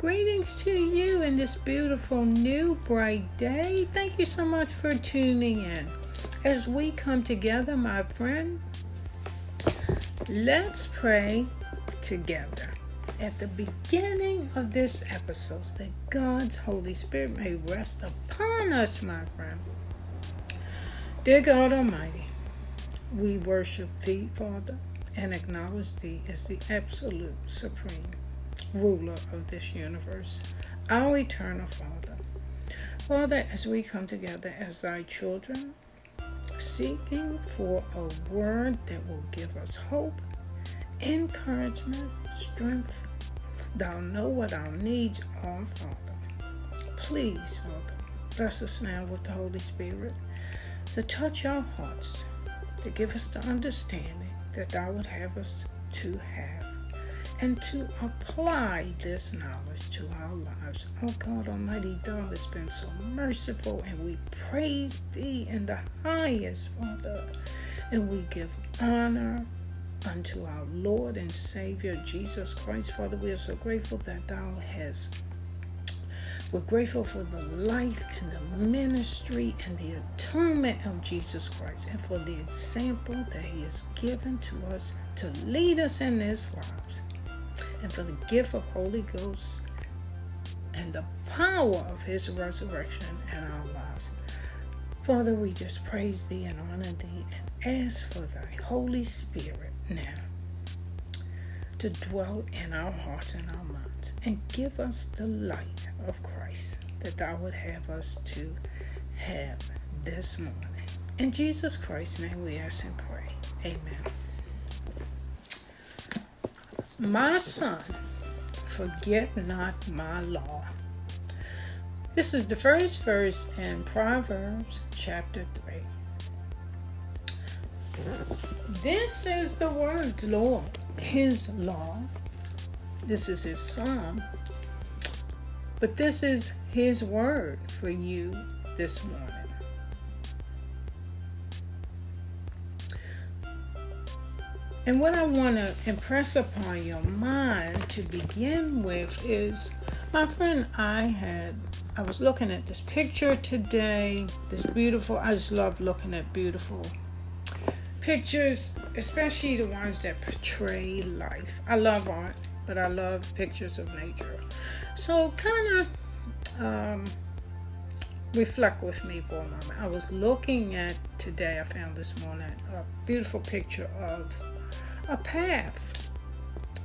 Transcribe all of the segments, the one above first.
Greetings to you in this beautiful new bright day. Thank you so much for tuning in. As we come together, my friend, let's pray together. At the beginning of this episode, that God's Holy Spirit may rest upon us, my friend. Dear God Almighty, we worship Thee, Father, and acknowledge Thee as the absolute supreme ruler of this universe, our eternal Father. Father, as we come together as thy children, seeking for a word that will give us hope, encouragement, strength, thou know what our needs are, Father. Please, Father, bless us now with the Holy Spirit to touch our hearts, to give us the understanding that thou would have us to have and to apply this knowledge to our lives. Oh God Almighty, Thou hast been so merciful, and we praise Thee in the highest, Father, and we give honor unto our Lord and Savior Jesus Christ. Father, we are so grateful that Thou hast. We're grateful for the life and the ministry and the atonement of Jesus Christ and for the example that He has given to us to lead us in this lives and for the gift of Holy Ghost and the power of his resurrection in our lives. Father, we just praise thee and honor thee and ask for thy Holy Spirit now to dwell in our hearts and our minds and give us the light of Christ that thou would have us to have this morning. In Jesus Christ's name we ask and pray. Amen. My son, forget not my law. This is the first verse in Proverbs chapter 3. This is the word Lord, his law. This is his psalm. But this is his word for you this morning. And what I want to impress upon your mind to begin with is my friend, I had, I was looking at this picture today, this beautiful, I just love looking at beautiful pictures, especially the ones that portray life. I love art, but I love pictures of nature. So, kind of um, reflect with me for a moment. I was looking at today, I found this morning a beautiful picture of a path,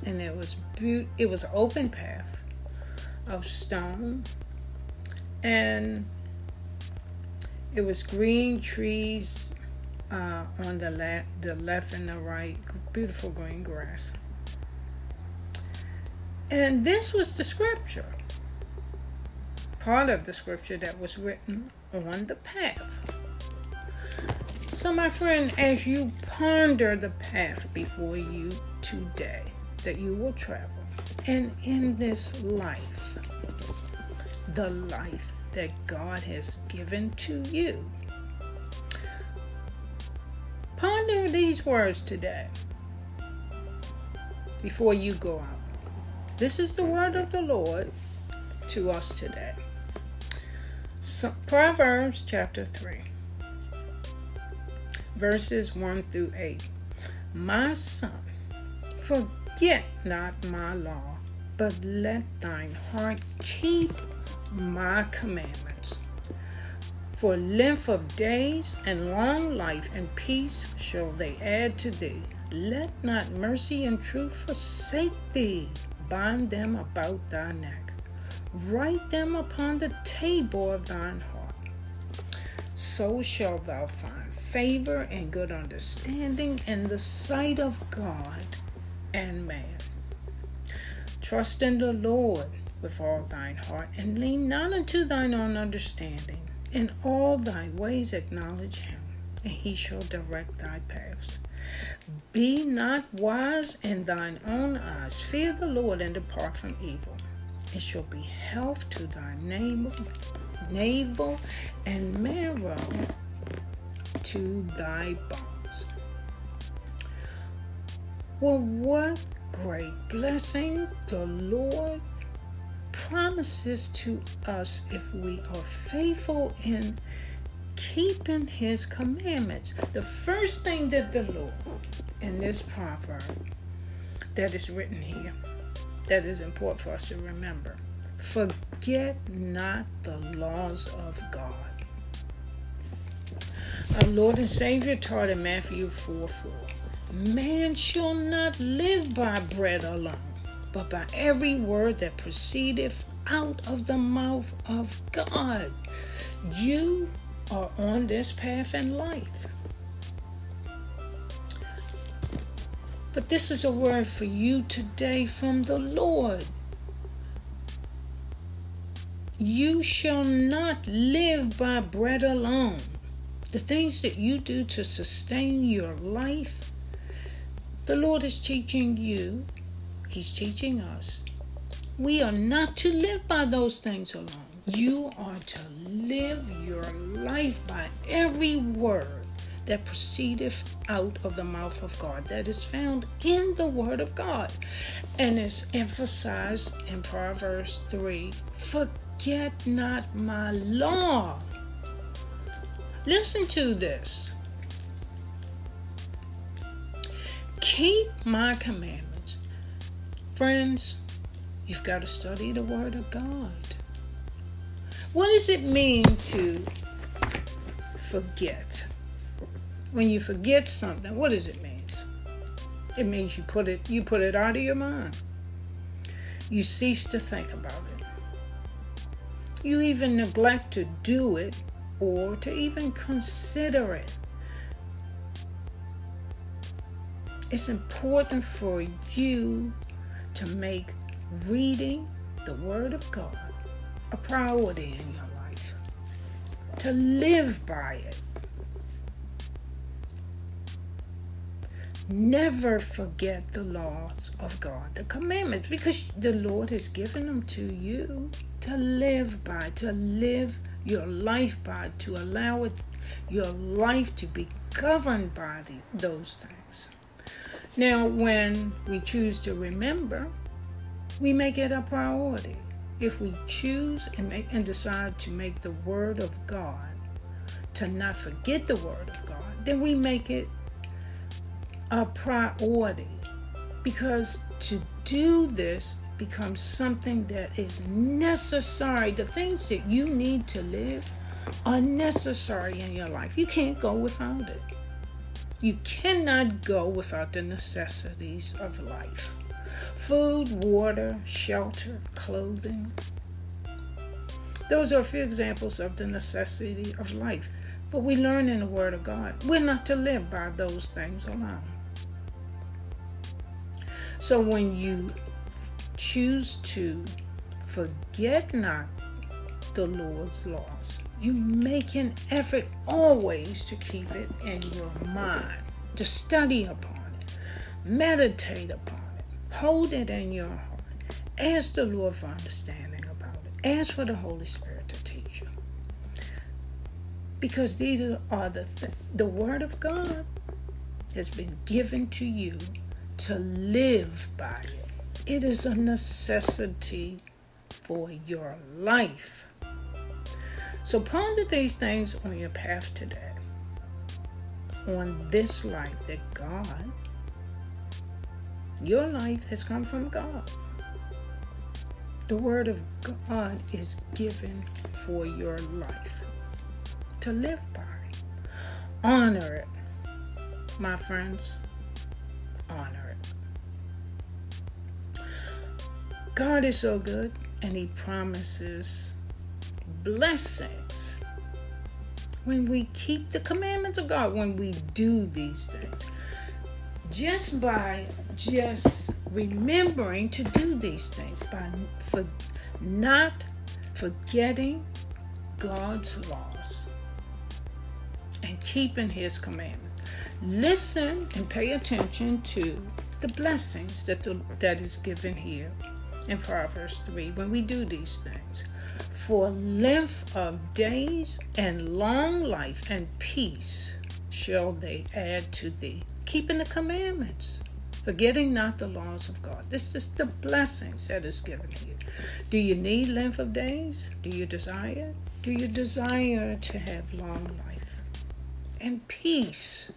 and it was be- it was open path of stone, and it was green trees uh, on the left, the left and the right, beautiful green grass. And this was the scripture, part of the scripture that was written on the path. So, my friend, as you ponder the path before you today that you will travel, and in this life, the life that God has given to you, ponder these words today before you go out. This is the word of the Lord to us today. So, Proverbs chapter 3 verses 1 through 8. My son, forget not my law, but let thine heart keep my commandments. For length of days and long life and peace shall they add to thee. Let not mercy and truth forsake thee. Bind them about thy neck. Write them upon the table of thine heart so shalt thou find favor and good understanding in the sight of God and man. Trust in the Lord with all thine heart, and lean not unto thine own understanding. In all thy ways acknowledge him, and he shall direct thy paths. Be not wise in thine own eyes. Fear the Lord and depart from evil. It shall be health to thy name navel, and marrow to thy bones. Well, what great blessings the Lord promises to us if we are faithful in keeping his commandments. The first thing that the Lord in this proverb that is written here that is important for us to remember forget not the laws of God. Our Lord and Savior taught in Matthew 4 4 Man shall not live by bread alone, but by every word that proceedeth out of the mouth of God. You are on this path in life. But this is a word for you today from the Lord. You shall not live by bread alone. The things that you do to sustain your life, the Lord is teaching you, He's teaching us. We are not to live by those things alone. You are to live your life by every word that proceedeth out of the mouth of God, that is found in the Word of God, and is emphasized in Proverbs 3 Forget not my law. Listen to this. Keep my commandments. Friends, you've got to study the Word of God. What does it mean to forget? When you forget something, what does it mean? It means you put it you put it out of your mind. You cease to think about it. You even neglect to do it or to even consider it. It's important for you to make reading the Word of God a priority in your life, to live by it. Never forget the laws of God, the commandments, because the Lord has given them to you to live by, to live your life by, to allow it, your life to be governed by the, those things. Now, when we choose to remember, we make it a priority if we choose and make and decide to make the word of God to not forget the word of God, then we make it a priority because to do this becomes something that is necessary. The things that you need to live are necessary in your life. You can't go without it. You cannot go without the necessities of life food, water, shelter, clothing. Those are a few examples of the necessity of life. But we learn in the Word of God, we're not to live by those things alone. So when you choose to forget not the Lord's laws, you make an effort always to keep it in your mind, to study upon it, meditate upon it Hold it in your heart. Ask the Lord for understanding about it. Ask for the Holy Spirit to teach you. Because these are the th- the Word of God has been given to you to live by it. It is a necessity for your life. So ponder these things on your path today. On this life that God your life has come from God. The Word of God is given for your life to live by. Honor it, my friends. Honor it. God is so good and He promises blessings when we keep the commandments of God, when we do these things just by just remembering to do these things, by for not forgetting God's laws and keeping His commandments. Listen and pay attention to the blessings that the, that is given here in Proverbs 3 when we do these things. For length of days and long life and peace shall they add to thee keeping the commandments. forgetting not the laws of God. This is the blessings that is given here. Do you need length of days? Do you desire? Do you desire to have long life and peace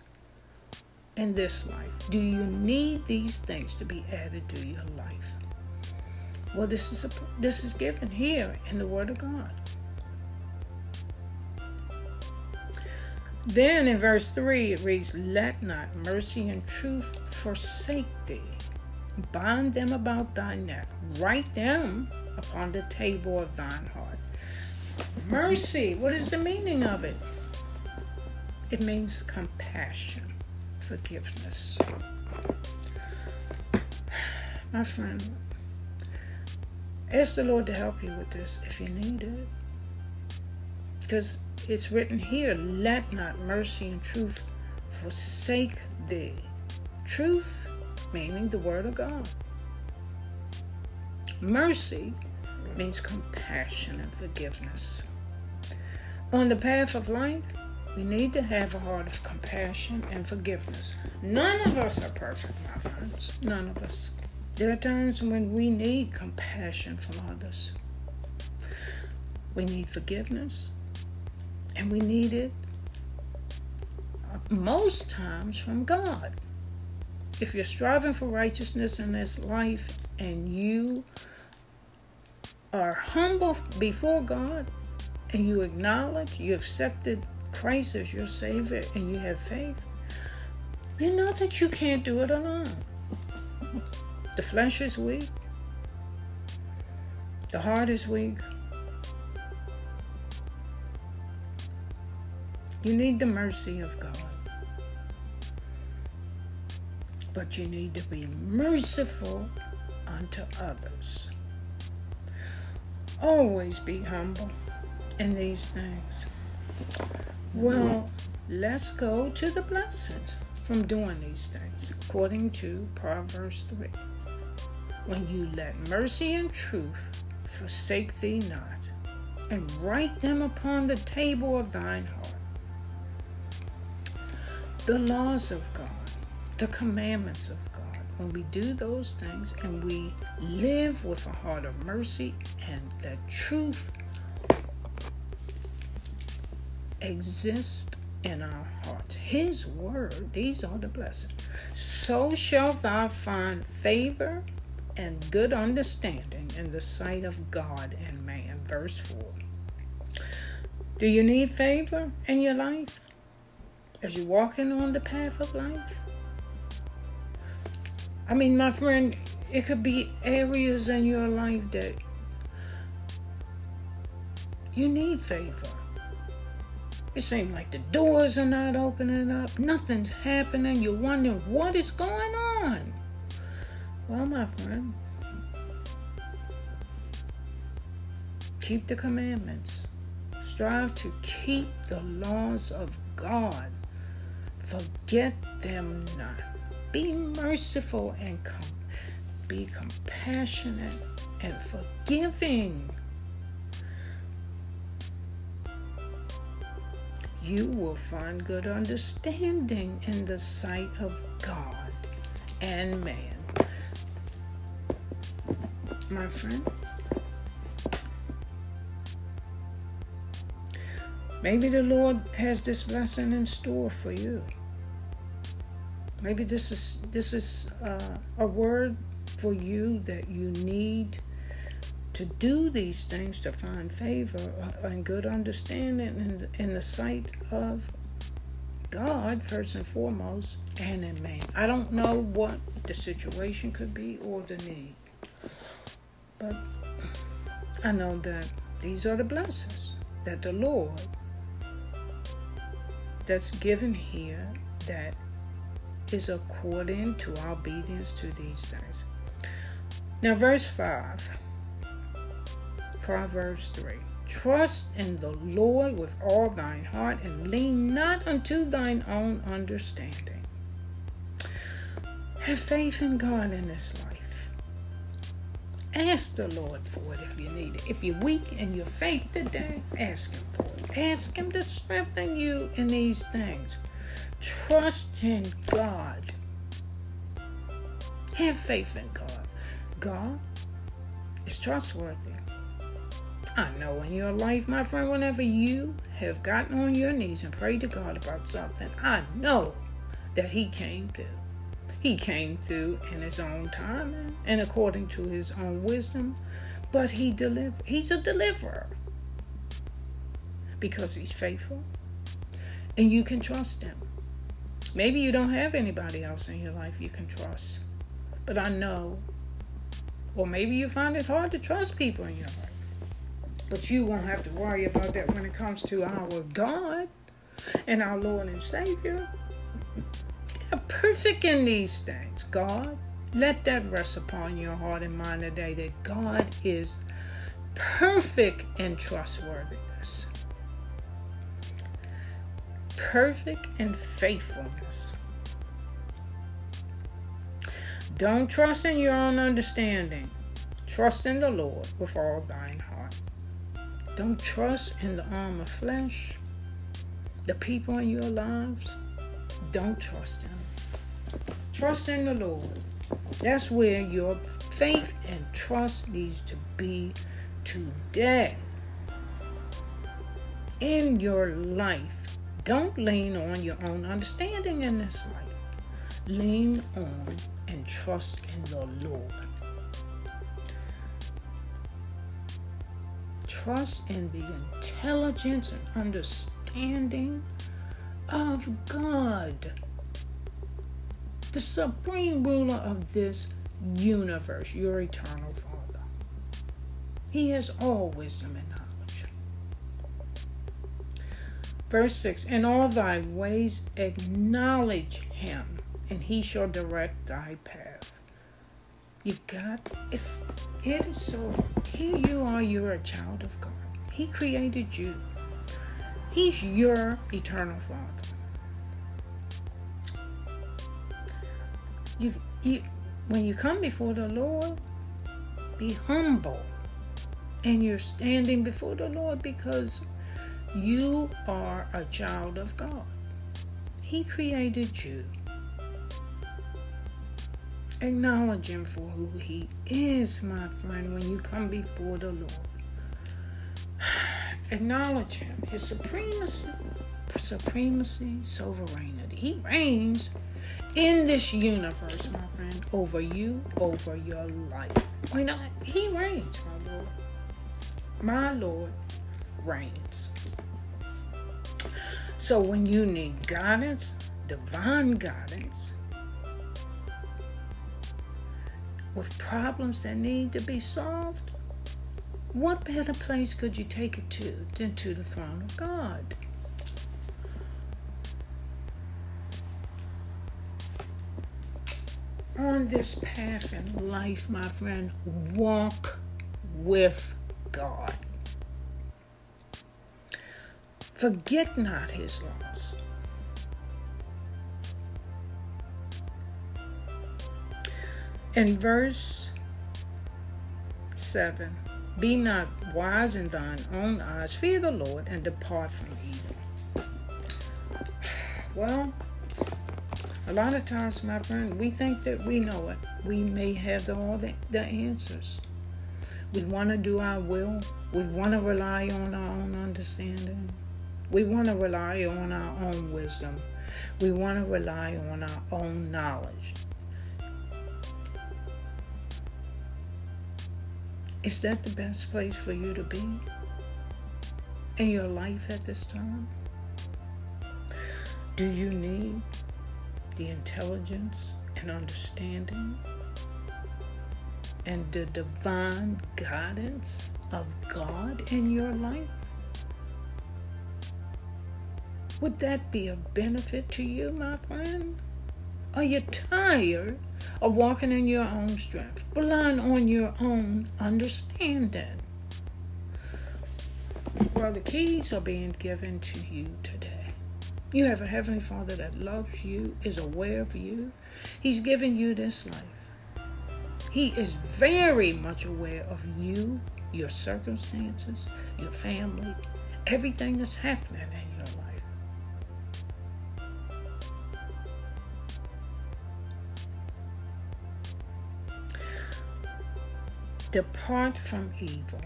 in this life? Do you need these things to be added to your life? Well, this is a, this is given here in the Word of God. Then in verse 3, it reads, Let not mercy and truth forsake thee. Bind them about thy neck. Write them upon the table of thine heart. Mercy, what is the meaning of it? It means compassion, forgiveness. My friend, ask the Lord to help you with this if you need it. Because it's written here, let not mercy and truth forsake thee. Truth, meaning the Word of God. Mercy means compassion and forgiveness. On the path of life, we need to have a heart of compassion and forgiveness. None of us are perfect, my friends. None of us. There are times when we need compassion from others. We need forgiveness. And we need it uh, most times from God. If you're striving for righteousness in this life and you are humble before God and you acknowledge, you accepted Christ as your Savior and you have faith, you know that you can't do it alone. The flesh is weak, the heart is weak, You need the mercy of God. But you need to be merciful unto others. Always be humble in these things. Well, let's go to the blessings from doing these things, according to Proverbs 3. When you let mercy and truth forsake thee not, and write them upon the table of thine heart the laws of God, the commandments of God. When we do those things and we live with a heart of mercy and that truth exist in our hearts. His word, these are the blessings. So shalt thou find favor and good understanding in the sight of God and man. Verse 4. Do you need favor in your life? as you're walking on the path of life? I mean, my friend, it could be areas in your life that you need favor. It seems like the doors are not opening up, nothing's happening. You're wondering what is going on. Well, my friend, keep the commandments. Strive to keep the laws of God. Forget them not. Be merciful and com- be compassionate and forgiving. You will find good understanding in the sight of God and man. My friend, maybe the Lord has this blessing in store for you. Maybe this is this is uh, a word for you that you need to do these things to find favor uh, and good understanding in in the sight of God first and foremost, and in man. I don't know what the situation could be or the need, but I know that these are the blessings that the Lord that's given here that is according to our obedience to these things. Now, verse 5, Proverbs 3 Trust in the Lord with all thine heart and lean not unto thine own understanding. Have faith in God in this life. Ask the Lord for it if you need it. If you're weak in your faith today, ask Him for it. Ask Him to strengthen you in these things. Trust in God. Have faith in God. God is trustworthy. I know in your life, my friend, whenever you have gotten on your knees and prayed to God about something, I know that He came through. He came through in His own time and according to His own wisdom, but He deliver. He's a deliverer because He's faithful, and you can trust Him. Maybe you don't have anybody else in your life you can trust, but I know, or maybe you find it hard to trust people in your life. But you won't have to worry about that when it comes to our God and our Lord and Savior. Perfect in these things. God, let that rest upon your heart and mind today that God is perfect in trustworthiness, perfect in faithfulness. Don't trust in your own understanding. Trust in the Lord with all thine heart. Don't trust in the arm of flesh, the people in your lives. Don't trust them. Trust in the Lord. That's where your faith and trust needs to be today. In your life, don't lean on your own understanding in this life. Lean on and trust in the Lord. trust in the intelligence and understanding of God, the supreme ruler of this universe, your eternal Father. He has all wisdom and knowledge. Verse 6 In all thy ways acknowledge him, and he shall direct thy path. You got, if it is so, here you are, you're a child of God. He created you, He's your eternal Father. You, you, when you come before the Lord, be humble. And you're standing before the Lord because you are a child of God. He created you. Acknowledge him for who he is, my friend, when you come before the Lord. Acknowledge him, his supremacy, supremacy, sovereignty. He reigns in this universe, my friend, over you, over your life. Why not? He reigns, my Lord. My Lord reigns. So when you need guidance, divine guidance, with problems that need to be solved, what better place could you take it to than to the throne of God? On this path in life, my friend, walk with God. Forget not his laws. In verse 7, be not wise in thine own eyes, fear the Lord, and depart from evil. Well, a lot of times, my friend, we think that we know it. We may have all the, the answers. We want to do our will. We want to rely on our own understanding. We want to rely on our own wisdom. We want to rely on our own knowledge. Is that the best place for you to be in your life at this time? Do you need the intelligence and understanding and the divine guidance of God in your life? Would that be a benefit to you, my friend? Are you tired of walking in your own strength, relying on your own understanding? Well, the keys are being given to you today. You have a Heavenly Father that loves you, is aware of you. He's given you this life. He is very much aware of you, your circumstances, your family, everything that's happening in your life. Depart from evil.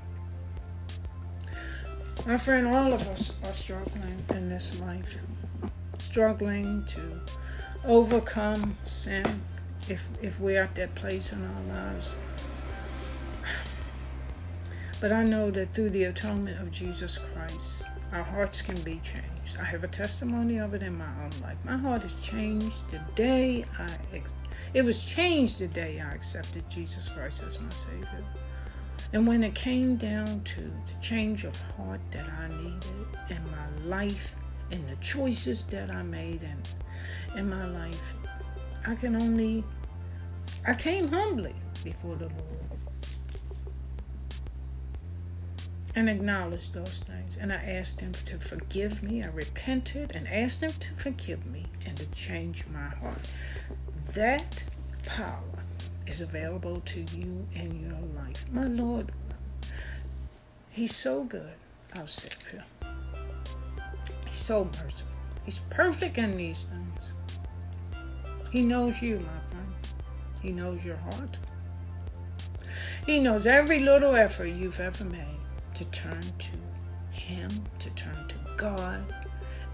My friend, all of us are struggling in this life, struggling to overcome sin if if we're at that place in our lives. But I know that through the atonement of Jesus Christ, our hearts can be changed. I have a testimony of it in my own life. My heart is changed the day I ex- it was changed the day I accepted Jesus Christ as my Savior. And when it came down to the change of heart that I needed in my life and the choices that I made in, in my life, I can only, I came humbly before the Lord and acknowledged those things. And I asked Him to forgive me. I repented and asked Him to forgive me and to change my heart. That power is available to you in your life. My Lord, He's so good. I'll sit here. He's so merciful. He's perfect in these things. He knows you, my friend. He knows your heart. He knows every little effort you've ever made to turn to Him, to turn to God.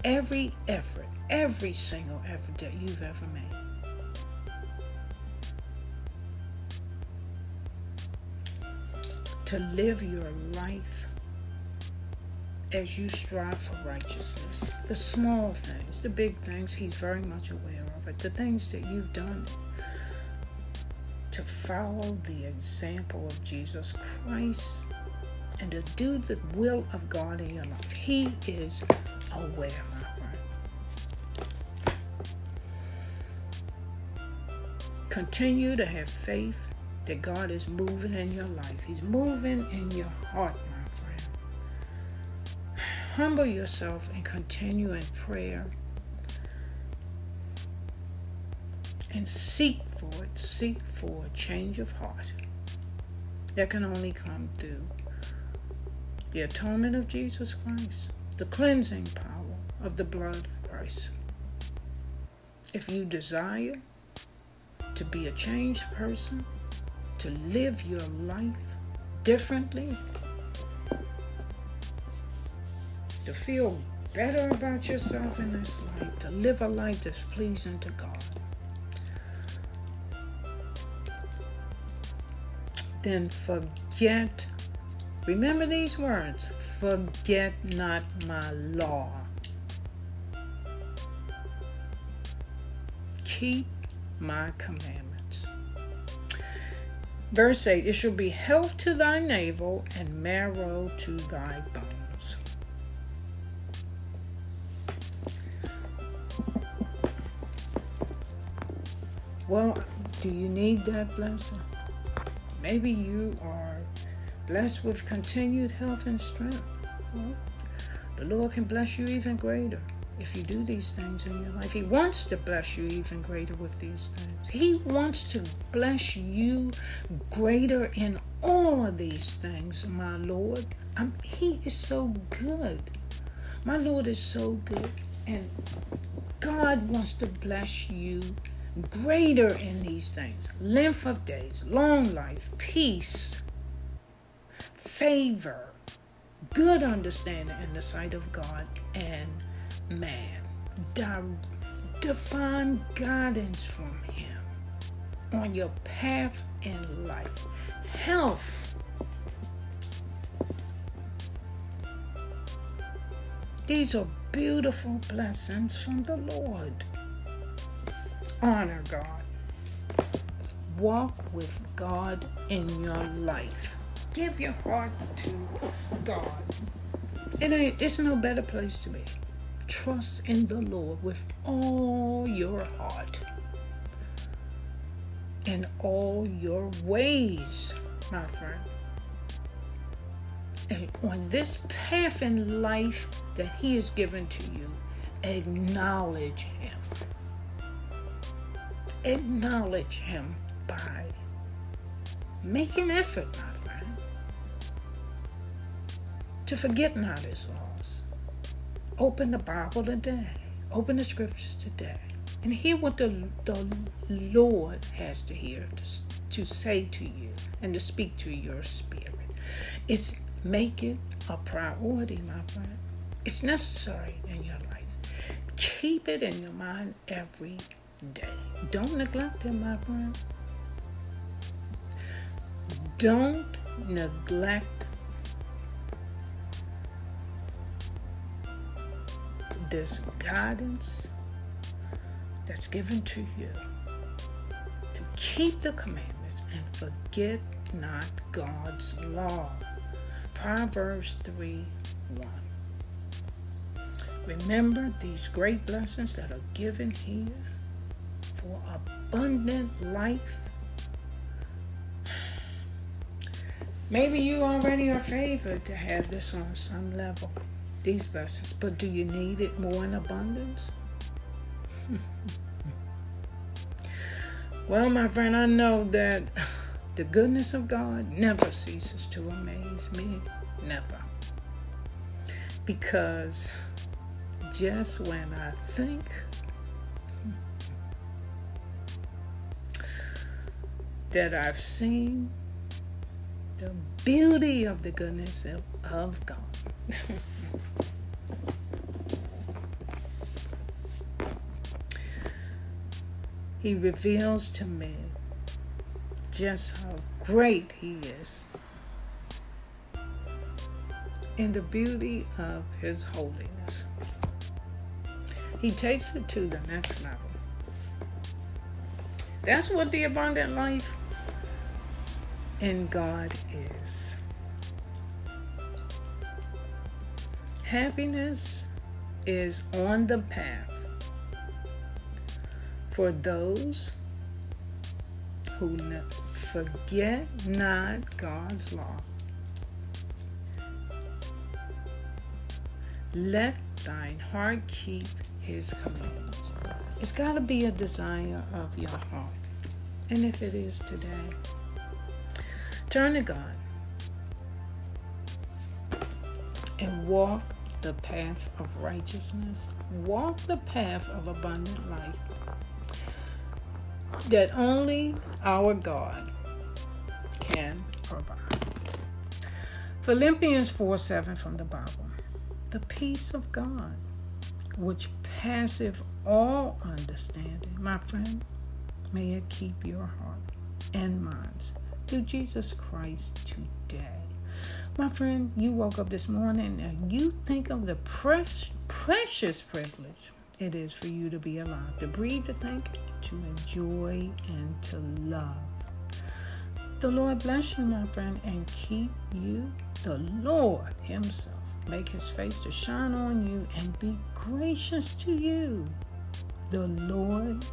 Every effort, every single effort that you've ever made. To live your life as you strive for righteousness. The small things, the big things, He's very much aware of it. The things that you've done to follow the example of Jesus Christ and to do the will of God in your life. He is aware, my friend. Continue to have faith that God is moving in your life. He's moving in your heart. Humble yourself and continue in prayer. And seek for it. Seek for a change of heart that can only come through the atonement of Jesus Christ, the cleansing power of the blood of Christ. If you desire to be a changed person, to live your life differently, to feel better about yourself in this life, to live a life that's pleasing to God, then forget Remember these words forget not my law. Keep my commandments. Verse 8 It shall be health to thy navel and marrow to thy bones. Well, do you need that blessing? Maybe you are blessed with continued health and strength. Well, the Lord can bless you even greater if you do these things in your life. He wants to bless you even greater with these things. He wants to bless you greater in all of these things, my Lord. I'm, he is so good. My Lord is so good. And God wants to bless you greater in these things length of days, long life, peace, favor, good understanding in the sight of God and man, Di- divine guidance from Him on your path in life, health. These are beautiful blessings from the Lord. Honor God. Walk with God in your life. Give your heart to God. It ain't, it's no better place to be. Trust in the Lord with all your heart and all your ways, my friend. And on this path in life that He has given to you, acknowledge Him. Acknowledge Him by making effort, my friend, to forget not his laws. Open the Bible today. Open the scriptures today. and hear what the, the Lord has to hear to, to say to you and to speak to your spirit. It's make it a priority, my friend. It's necessary in your life. Keep it in your mind every day. Don't neglect it, my friend. Don't neglect this guidance that's given to you to keep the commandments and forget not God's law. Proverbs 3 1. Remember these great blessings that are given here for abundant life. Maybe you already are favored to have this on some level, these blessings, but do you need it more in abundance? well, my friend, I know that the goodness of God never ceases to amaze me. Never. Because just when I think that I've seen the beauty of the goodness of, of God. he reveals to me just how great He is in the beauty of His holiness. He takes it to the next level. That's what the abundant life in God is. Happiness is on the path for those who forget not God's law. Let thine heart keep his commandments. It's got to be a desire of your heart. And if it is today, turn to God and walk the path of righteousness. Walk the path of abundant life that only our God can provide. Philippians 4 7 from the Bible. The peace of God, which passeth all understanding, my friend, may it keep your heart and minds through Jesus Christ today. My friend, you woke up this morning and you think of the precious, precious privilege it is for you to be alive, to breathe, to think, to enjoy, and to love. The Lord bless you, my friend, and keep you. The Lord Himself make His face to shine on you and be gracious to you. The Lord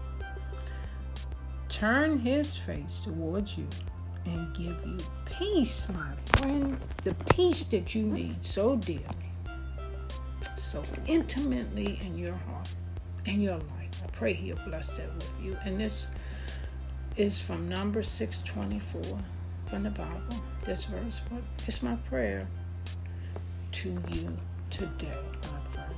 turn His face towards you and give you peace, my friend, the peace that you need so dearly, so intimately in your heart and your life. I pray He'll bless that with you. And this is from number 624 from the Bible, this verse. But it's my prayer to you today, my friend.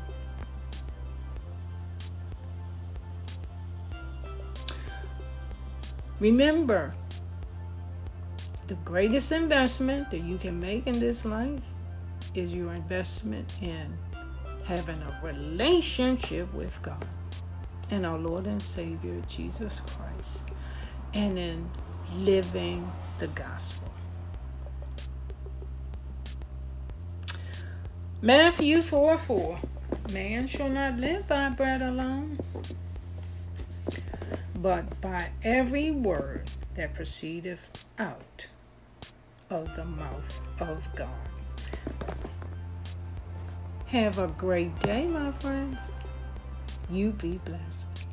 Remember, the greatest investment that you can make in this life is your investment in having a relationship with God and our Lord and Savior Jesus Christ and in living the gospel. Matthew 4 4 Man shall not live by bread alone, but by every word that proceedeth out of the mouth of God. Have a great day, my friends. You be blessed.